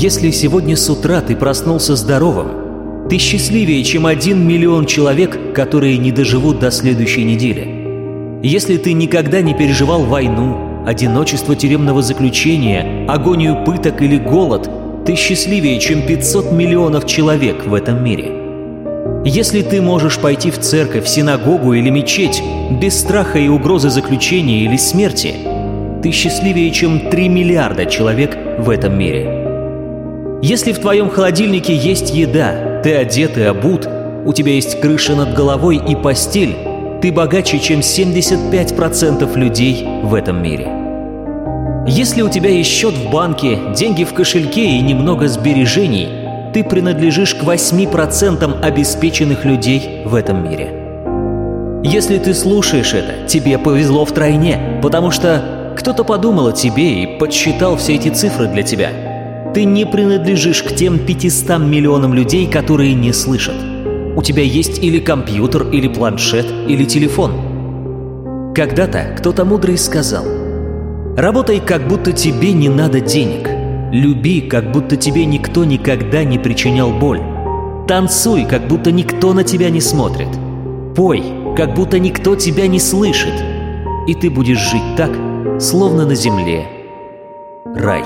Если сегодня с утра ты проснулся здоровым, ты счастливее, чем один миллион человек, которые не доживут до следующей недели. Если ты никогда не переживал войну, одиночество тюремного заключения, агонию пыток или голод, ты счастливее, чем 500 миллионов человек в этом мире. Если ты можешь пойти в церковь, синагогу или мечеть без страха и угрозы заключения или смерти, ты счастливее, чем 3 миллиарда человек в этом мире. Если в твоем холодильнике есть еда, ты одет и обут, у тебя есть крыша над головой и постель, ты богаче, чем 75% людей в этом мире. Если у тебя есть счет в банке, деньги в кошельке и немного сбережений, ты принадлежишь к 8% обеспеченных людей в этом мире. Если ты слушаешь это, тебе повезло втройне, потому что кто-то подумал о тебе и подсчитал все эти цифры для тебя – ты не принадлежишь к тем 500 миллионам людей, которые не слышат. У тебя есть или компьютер, или планшет, или телефон. Когда-то кто-то мудрый сказал, «Работай, как будто тебе не надо денег. Люби, как будто тебе никто никогда не причинял боль. Танцуй, как будто никто на тебя не смотрит. Пой, как будто никто тебя не слышит. И ты будешь жить так, словно на земле. Рай.